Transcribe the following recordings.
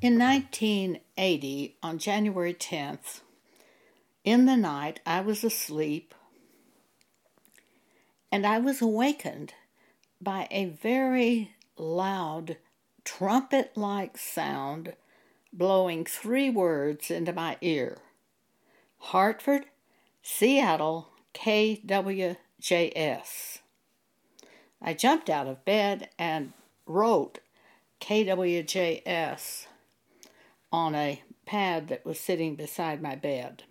In 1980, on January 10th, in the night, I was asleep and I was awakened by a very loud trumpet like sound blowing three words into my ear Hartford, Seattle, KWJS. I jumped out of bed and wrote KWJS on a pad that was sitting beside my bed.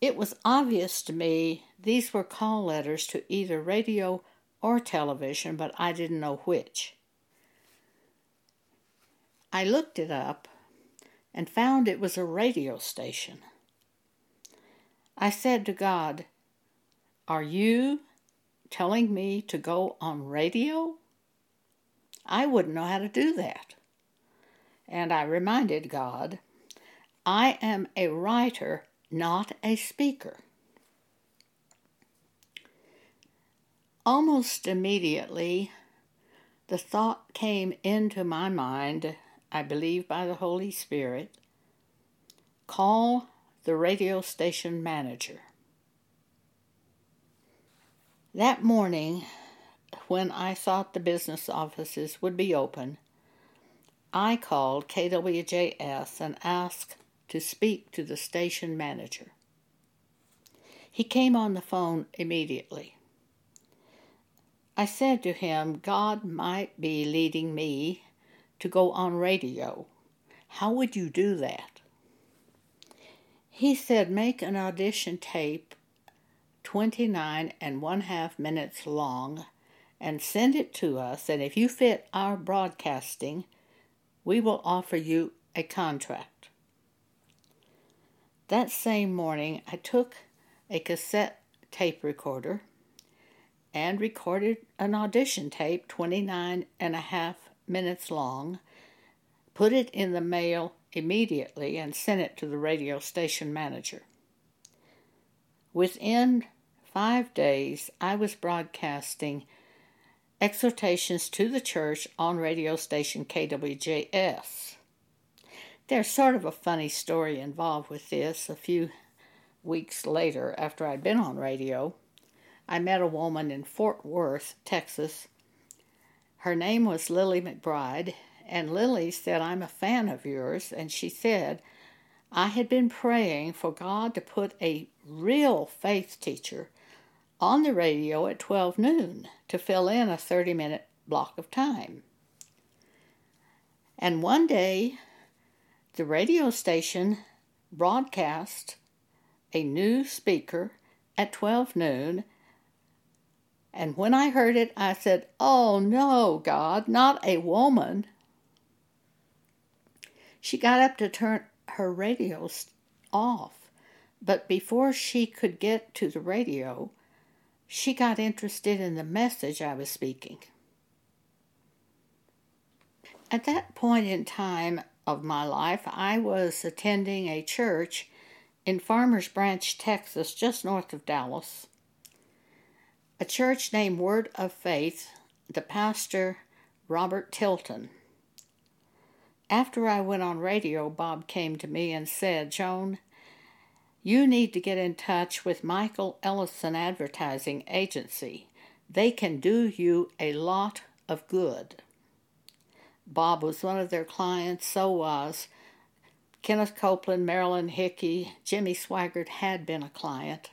It was obvious to me these were call letters to either radio or television, but I didn't know which. I looked it up and found it was a radio station. I said to God, Are you telling me to go on radio? I wouldn't know how to do that. And I reminded God, I am a writer not a speaker. Almost immediately, the thought came into my mind, I believe by the Holy Spirit call the radio station manager. That morning, when I thought the business offices would be open, I called KWJS and asked to speak to the station manager. He came on the phone immediately. I said to him, God might be leading me to go on radio. How would you do that? He said, make an audition tape 29 and one half minutes long and send it to us, and if you fit our broadcasting, we will offer you a contract. That same morning, I took a cassette tape recorder and recorded an audition tape 29 and a half minutes long, put it in the mail immediately, and sent it to the radio station manager. Within five days, I was broadcasting exhortations to the church on radio station KWJS. There's sort of a funny story involved with this. A few weeks later, after I'd been on radio, I met a woman in Fort Worth, Texas. Her name was Lily McBride, and Lily said, I'm a fan of yours. And she said, I had been praying for God to put a real faith teacher on the radio at 12 noon to fill in a 30 minute block of time. And one day, the radio station broadcast a new speaker at 12 noon. And when I heard it, I said, Oh no, God, not a woman. She got up to turn her radio off, but before she could get to the radio, she got interested in the message I was speaking. At that point in time, of my life, I was attending a church in Farmers Branch, Texas, just north of Dallas. A church named Word of Faith, the pastor Robert Tilton. After I went on radio, Bob came to me and said, Joan, you need to get in touch with Michael Ellison Advertising Agency. They can do you a lot of good. Bob was one of their clients, so was Kenneth Copeland, Marilyn Hickey, Jimmy Swaggart had been a client.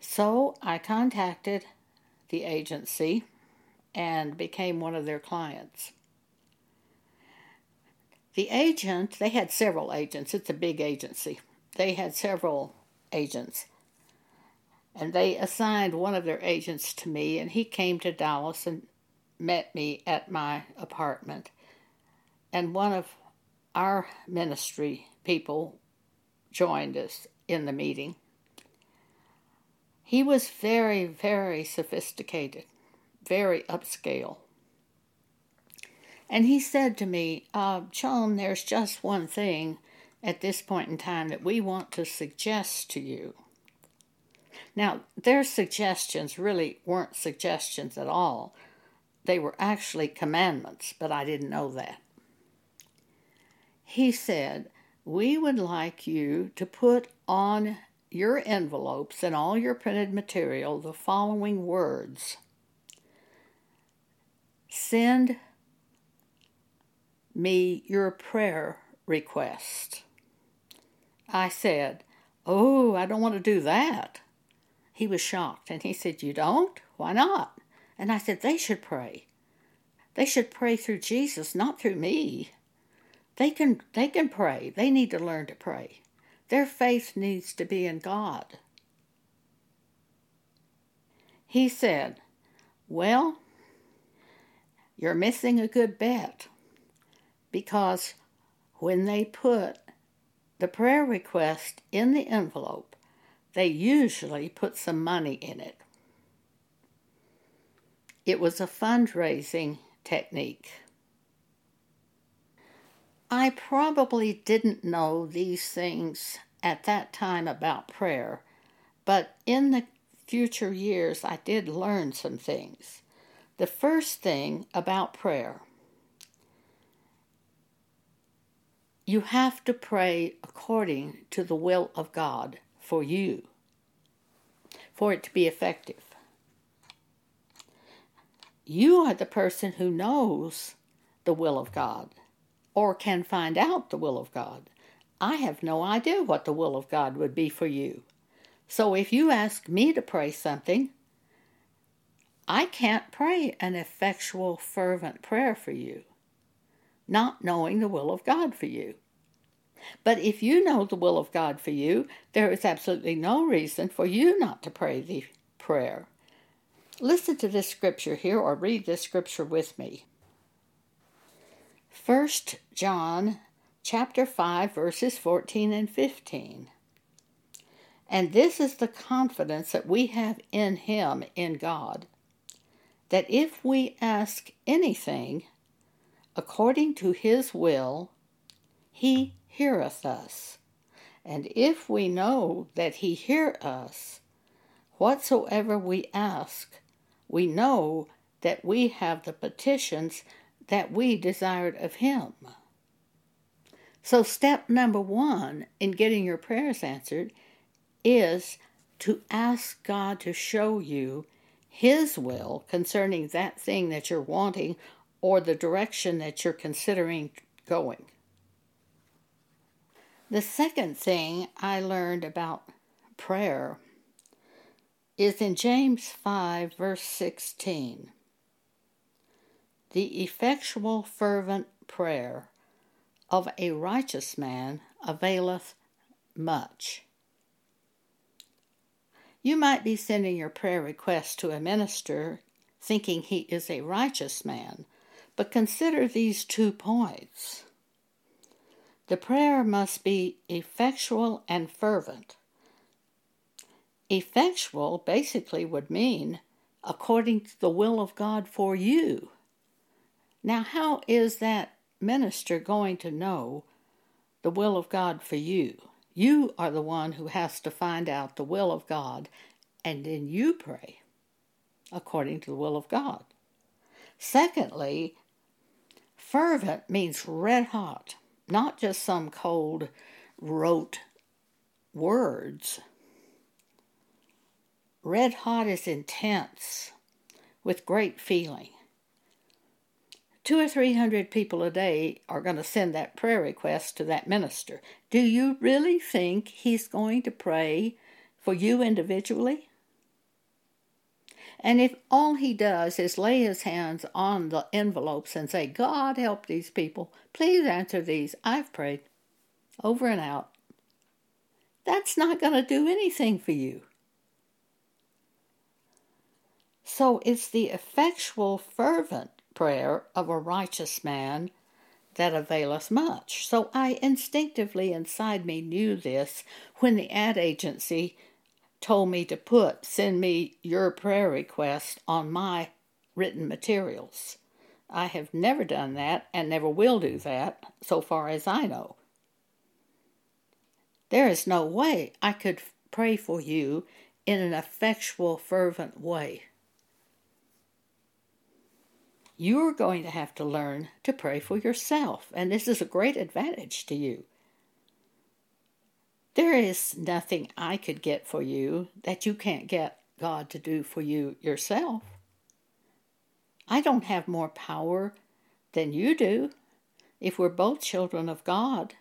So I contacted the agency and became one of their clients. The agent, they had several agents, it's a big agency. They had several agents. And they assigned one of their agents to me, and he came to Dallas and met me at my apartment, and one of our ministry people joined us in the meeting. He was very, very sophisticated, very upscale. And he said to me, uh, Joan, there's just one thing at this point in time that we want to suggest to you. Now, their suggestions really weren't suggestions at all they were actually commandments, but I didn't know that. He said, We would like you to put on your envelopes and all your printed material the following words Send me your prayer request. I said, Oh, I don't want to do that. He was shocked and he said, You don't? Why not? And I said, They should pray. They should pray through Jesus, not through me. They can they can pray. They need to learn to pray. Their faith needs to be in God. He said, Well, you're missing a good bet because when they put the prayer request in the envelope, they usually put some money in it. It was a fundraising technique. I probably didn't know these things at that time about prayer, but in the future years I did learn some things. The first thing about prayer you have to pray according to the will of God for you, for it to be effective. You are the person who knows the will of God or can find out the will of God. I have no idea what the will of God would be for you. So if you ask me to pray something, I can't pray an effectual, fervent prayer for you, not knowing the will of God for you. But if you know the will of God for you, there is absolutely no reason for you not to pray the prayer. Listen to this scripture here or read this scripture with me. 1 John chapter 5 verses 14 and 15. And this is the confidence that we have in him in God that if we ask anything according to his will he heareth us. And if we know that he hear us, whatsoever we ask, we know that we have the petitions that we desired of Him. So, step number one in getting your prayers answered is to ask God to show you His will concerning that thing that you're wanting or the direction that you're considering going. The second thing I learned about prayer is in James 5, verse 16. The effectual, fervent prayer of a righteous man availeth much. You might be sending your prayer request to a minister thinking he is a righteous man, but consider these two points. The prayer must be effectual and fervent. Effectual basically would mean according to the will of God for you. Now, how is that minister going to know the will of God for you? You are the one who has to find out the will of God, and then you pray according to the will of God. Secondly, fervent means red hot, not just some cold, rote words. Red hot is intense, with great feeling two or three hundred people a day are going to send that prayer request to that minister. Do you really think he's going to pray for you individually? And if all he does is lay his hands on the envelopes and say, God help these people, please answer these, I've prayed, over and out, that's not going to do anything for you. So it's the effectual, fervent prayer of a righteous man that availeth much. So I instinctively inside me knew this when the ad agency told me to put, send me your prayer request on my written materials. I have never done that and never will do that, so far as I know. There is no way I could pray for you in an effectual, fervent way. you're going to have to learn to pray for yourself, and this is a great advantage to you. There is nothing I could get for you that you can't get God to do for you yourself. I don't have more power than you do. If we're both children of God,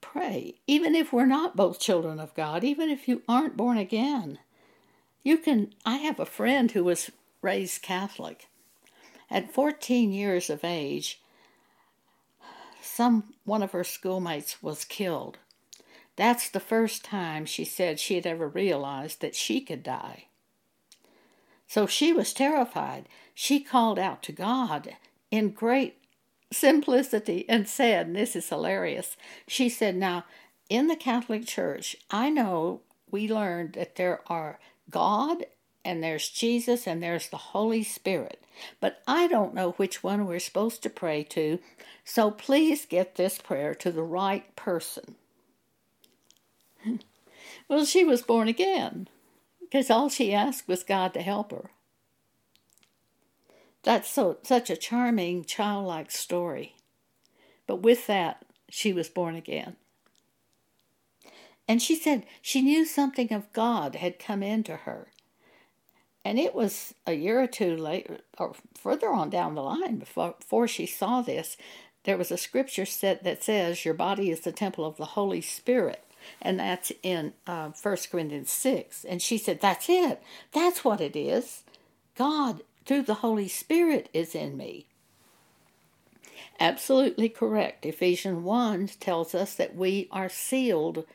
pray. Even if we're not both children of God, even if you aren't born again, you can. I have a friend who was raised Catholic. At 14 years of age, some one of her schoolmates was killed that's the first time she said she had ever realized that she could die. So she was terrified. She called out to God in great simplicity and said, and this is hilarious, she said, Now, in the Catholic Church, I know we learned that there are God and there's Jesus and there's the Holy Spirit. But I don't know which one we're supposed to pray to, so please get this prayer to the right person. Well, she was born again because all she asked was God to help her. That's so such a charming childlike story. But with that, she was born again. And she said she knew something of God had come into her. And it was a year or two later, or further on down the line, before, before she saw this, there was a scripture set that says, Your body is the temple of the Holy Spirit and that's in uh, 1 Corinthians 6. And she said, That's it. That's what it is. God, through the Holy Spirit, is in me. Absolutely correct. Ephesians 1 tells us that we are sealed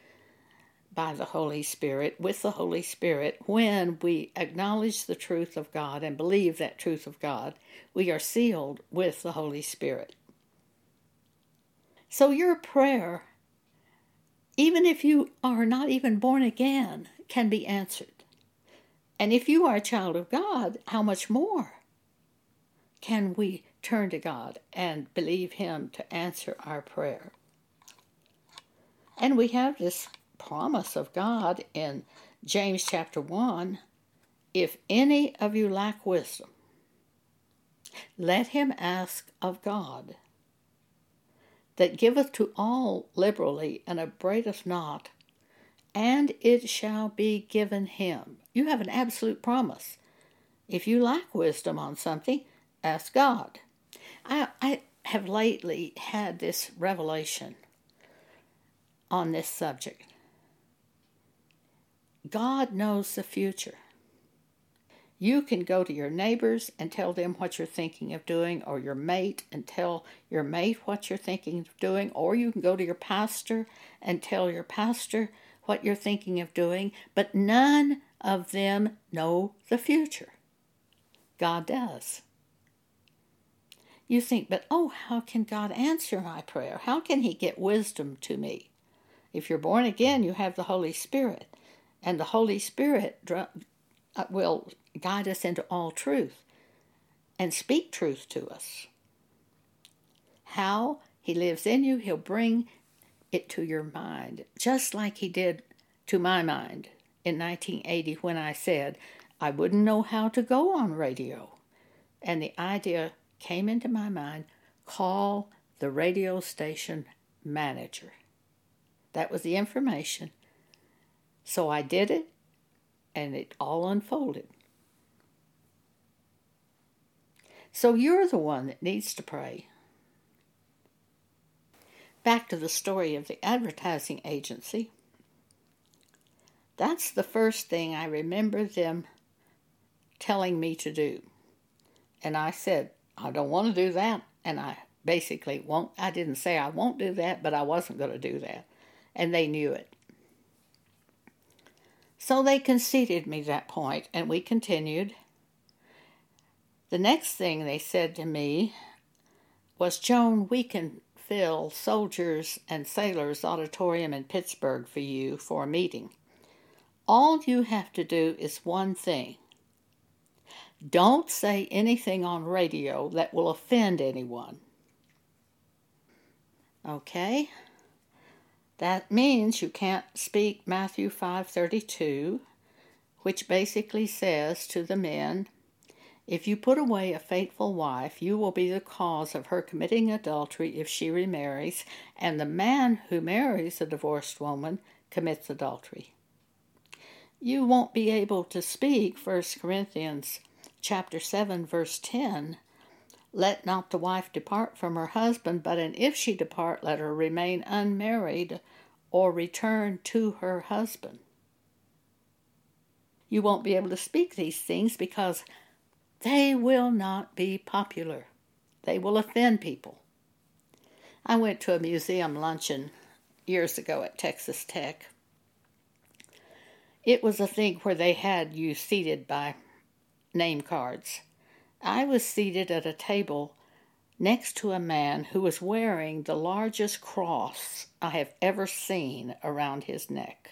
by the Holy Spirit, with the Holy Spirit, when we acknowledge the truth of God and believe that truth of God, we are sealed with the Holy Spirit. So your prayer even if you are not even born again, can be answered. And if you are a child of God, how much more can we turn to God and believe Him to answer our prayer? And we have this promise of God in James chapter 1 if any of you lack wisdom, let him ask of God that giveth to all liberally and upbraideth not, and it shall be given him. You have an absolute promise. If you lack wisdom on something, ask God. I, I have lately had this revelation on this subject. God knows the future. You can go to your neighbors and tell them what you're thinking of doing, or your mate and tell your mate what you're thinking of doing, or you can go to your pastor and tell your pastor what you're thinking of doing, but none of them know the future. God does. You think, but oh, how can God answer my prayer? How can He get wisdom to me? If you're born again, you have the Holy Spirit, and the Holy Spirit uh, will guide us into all truth and speak truth to us. How He lives in you, He'll bring it to your mind, just like He did to my mind in 1980 when I said I wouldn't know how to go on radio. And the idea came into my mind call the radio station manager. That was the information. So I did it, and it all unfolded. So you're the one that needs to pray. Back to the story of the advertising agency. That's the first thing I remember them telling me to do. And I said, I don't want to do that. And I basically won't, I didn't say I won't do that, but I wasn't going to do that. And they knew it. So they conceded me that point, and we continued. The next thing they said to me was, Joan, we can fill Soldiers and Sailors Auditorium in Pittsburgh for you for a meeting. All you have to do is one thing. Don't say anything on radio that will offend anyone. Okay? That means you can't speak Matthew 5:32, which basically says to the men, If you put away a faithful wife, you will be the cause of her committing adultery if she remarries, and the man who marries a divorced woman commits adultery. You won't be able to speak 1 Corinthians chapter 7 verse 10 let not the wife depart from her husband, but and if she depart, let her remain unmarried or return to her husband. You won't be able to speak these things because they will not be popular. They will offend people. I went to a museum luncheon years ago at Texas Tech. It was a thing where they had you seated by name cards. I was seated at a table next to a man who was wearing the largest cross I have ever seen around his neck.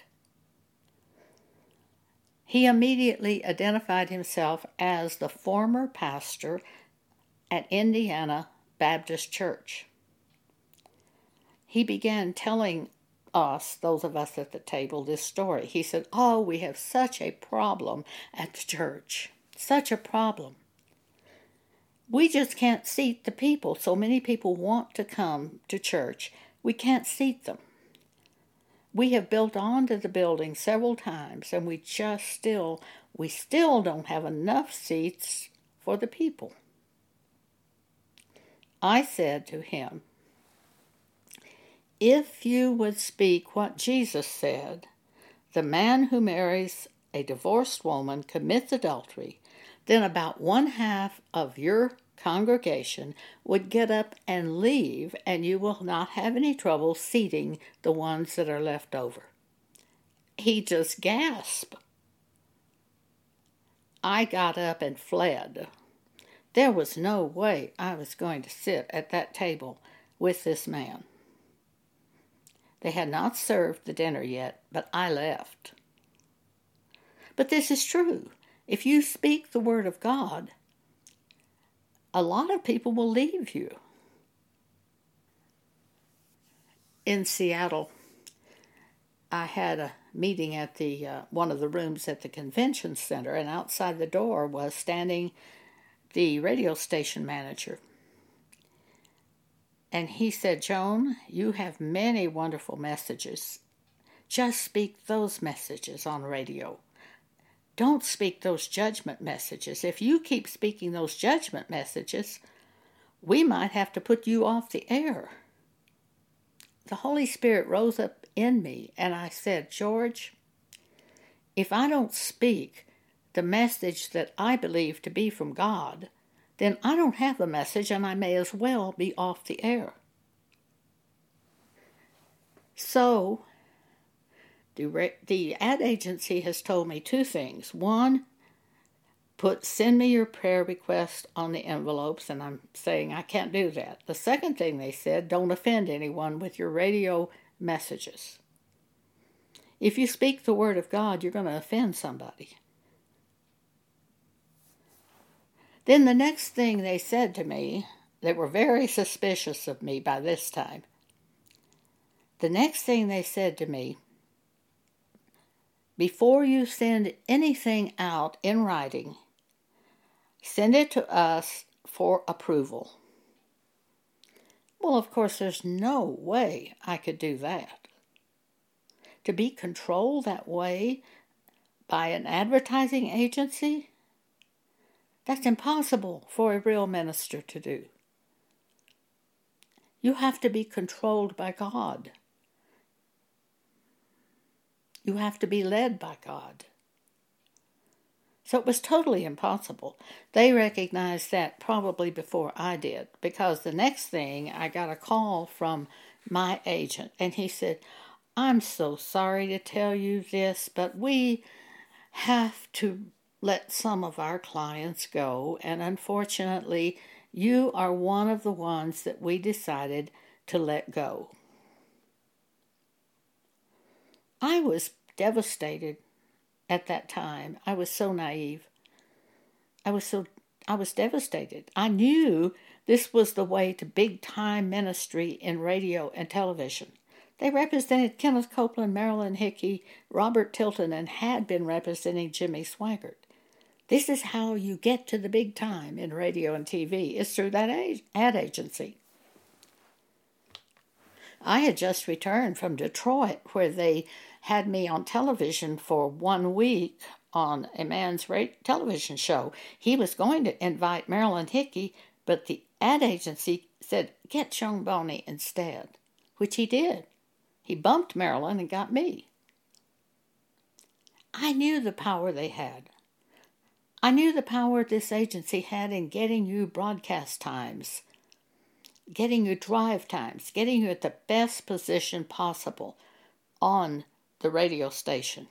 He immediately identified himself as the former pastor at Indiana Baptist Church. He began telling us, those of us at the table, this story. He said, Oh, we have such a problem at the church. Such a problem we just can't seat the people. So many people want to come to church. We can't seat them. We have built onto the building several times and we just still we still don't have enough seats for the people. I said to him, If you would speak what Jesus said, the man who marries a divorced woman commits adultery, then about one half of your congregation would get up and leave, and you will not have any trouble seating the ones that are left over. He just gasped. I got up and fled. There was no way I was going to sit at that table with this man. They had not served the dinner yet, but I left. But this is true. If you speak the word of God, a lot of people will leave you. In Seattle, I had a meeting at the uh, one of the rooms at the convention center, and outside the door was standing the radio station manager. And he said, Joan, you have many wonderful messages. Just speak those messages on radio. Don't speak those judgment messages. If you keep speaking those judgment messages, we might have to put you off the air. The Holy Spirit rose up in me, and I said, George, if I don't speak the message that I believe to be from God, then I don't have the message and I may as well be off the air. So the, ad agency has told me two things. One, put send me your prayer request on the envelopes, and I'm saying I can't do that. The second thing they said, don't offend anyone with your radio messages. If you speak the word of God, you're going to offend somebody. Then the next thing they said to me, they were very suspicious of me by this time. The next thing they said to me, before you send anything out in writing, send it to us for approval. Well, of course, there's no way I could do that. To be controlled that way by an advertising agency, that's impossible for a real minister to do. You have to be controlled by God. You have to be led by God. So it was totally impossible. They recognized that probably before I did, because the next thing I got a call from my agent, and he said, I'm so sorry to tell you this, but we have to let some of our clients go, and unfortunately, you are one of the ones that we decided to let go. I was devastated at that time. I was so naive. I was so I was devastated. I knew this was the way to big time ministry in radio and television. They represented Kenneth Copeland, Marilyn Hickey, Robert Tilton, and had been representing Jimmy Swaggart. This is how you get to the big time in radio and TV, is through that ad agency. I had just returned from Detroit, where they had me on television for one week on a man's rate television show. He was going to invite Marilyn Hickey, but the ad agency said, Get Joan Boney instead, which he did. He bumped Marilyn and got me. I knew the power they had. I knew the power this agency had in getting you broadcast times getting you drive times, getting you at the best position possible on the radio station.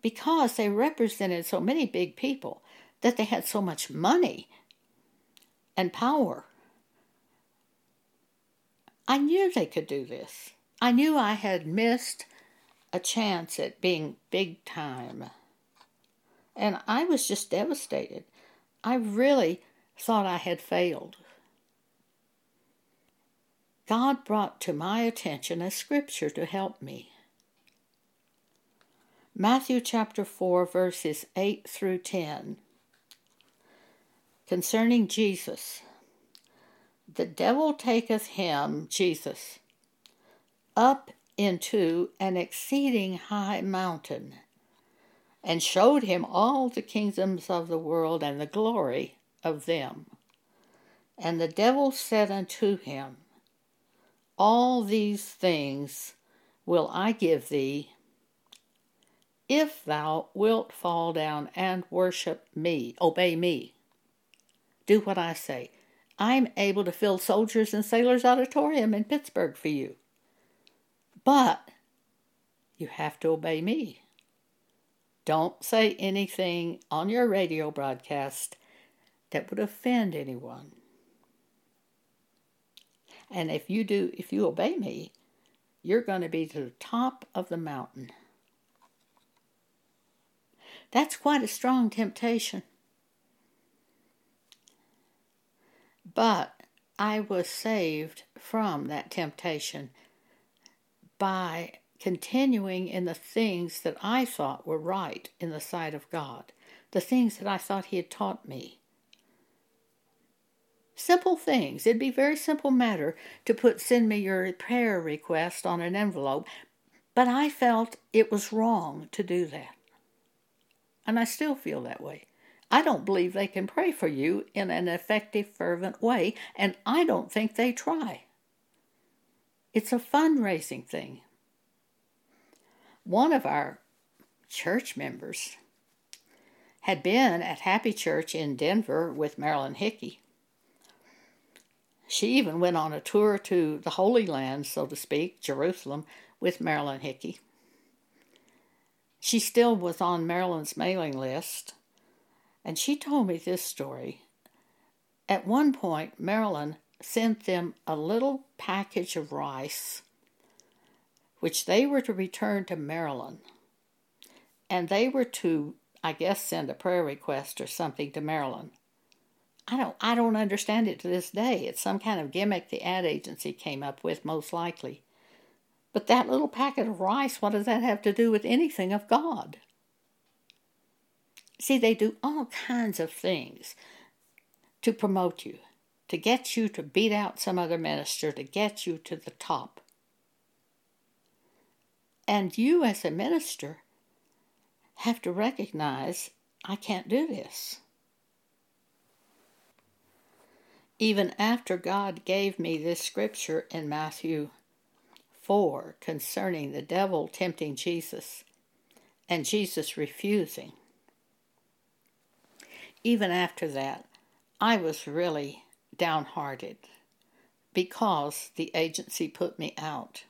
Because they represented so many big people that they had so much money and power. I knew they could do this. I knew I had missed a chance at being big time. And I was just devastated. I really thought I had failed. God brought to my attention a scripture to help me. Matthew chapter 4, verses 8 through 10. Concerning Jesus, the devil taketh him, Jesus, up into an exceeding high mountain, and showed him all the kingdoms of the world and the glory of them. And the devil said unto him, all these things will I give thee, if thou wilt fall down and worship me, obey me. Do what I say. I'm able to fill Soldiers and Sailors Auditorium in Pittsburgh for you. But you have to obey me. Don't say anything on your radio broadcast that would offend anyone. And if you do, if you obey me, you're going to be to the top of the mountain. That's quite a strong temptation. But I was saved from that temptation by continuing in the things that I thought were right in the sight of God, the things that I thought He had taught me. Simple things. It'd be a very simple matter to put send me your prayer request on an envelope, but I felt it was wrong to do that. And I still feel that way. I don't believe they can pray for you in an effective, fervent way, and I don't think they try. It's a fundraising thing. One of our church members had been at Happy Church in Denver with Marilyn Hickey. She even went on a tour to the Holy Land, so to speak, Jerusalem, with Marilyn Hickey. She still was on Marilyn's mailing list, and she told me this story. At one point, Marilyn sent them a little package of rice, which they were to return to Marilyn. And they were to, I guess, send a prayer request or something to Marilyn. I don't I don't understand it to this day. It's some kind of gimmick the ad agency came up with most likely. But that little packet of rice, what does that have to do with anything of God? See, they do all kinds of things to promote you, to get you to beat out some other minister, to get you to the top. And you, as a minister, have to recognize I can't do this. even after God gave me this scripture in Matthew 4 concerning the devil tempting Jesus and Jesus refusing. Even after that, I was really downhearted because the agency put me out.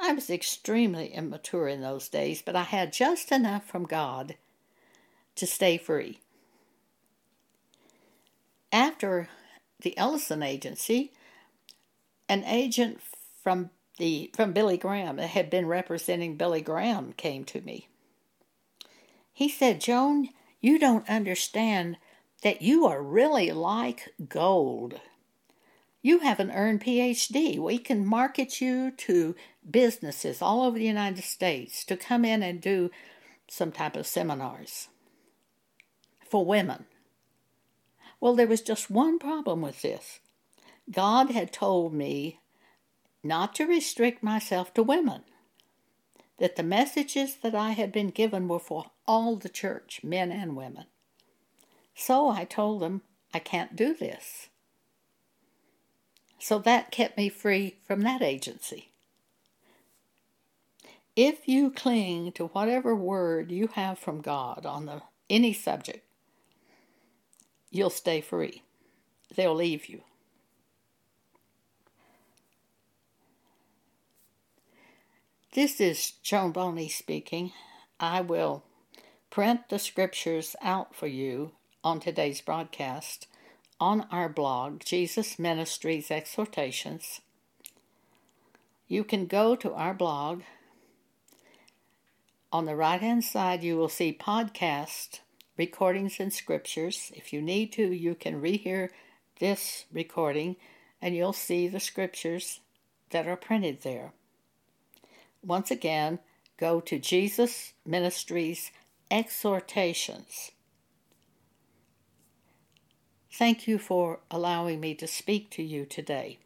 I was extremely immature in those days, but I had just enough from God to stay free. After the Ellison agency, an agent from the from Billy Graham that had been representing Billy Graham came to me. He said, "Joan, you don't understand that you are really like gold. You have an earned PhD. We can market you to businesses all over the United States to come in and do some type of seminars." for women. Well, there was just one problem with this. God had told me not to restrict myself to women, that the messages that I had been given were for all the church, men and women. So I told them, I can't do this. So that kept me free from that agency. If you cling to whatever word you have from God on the, any subject, you'll stay free. They'll leave you. This is Joan Boney speaking. I will print the scriptures out for you on today's broadcast on our blog, Jesus Ministries Exhortations. You can go to our blog. On the right hand side, you will see podcast recordings and scriptures. If you need to, you can rehear this recording and you'll see the scriptures that are printed there. Once again, go to Jesus Ministries Exhortations. Thank you for allowing me to speak to you today.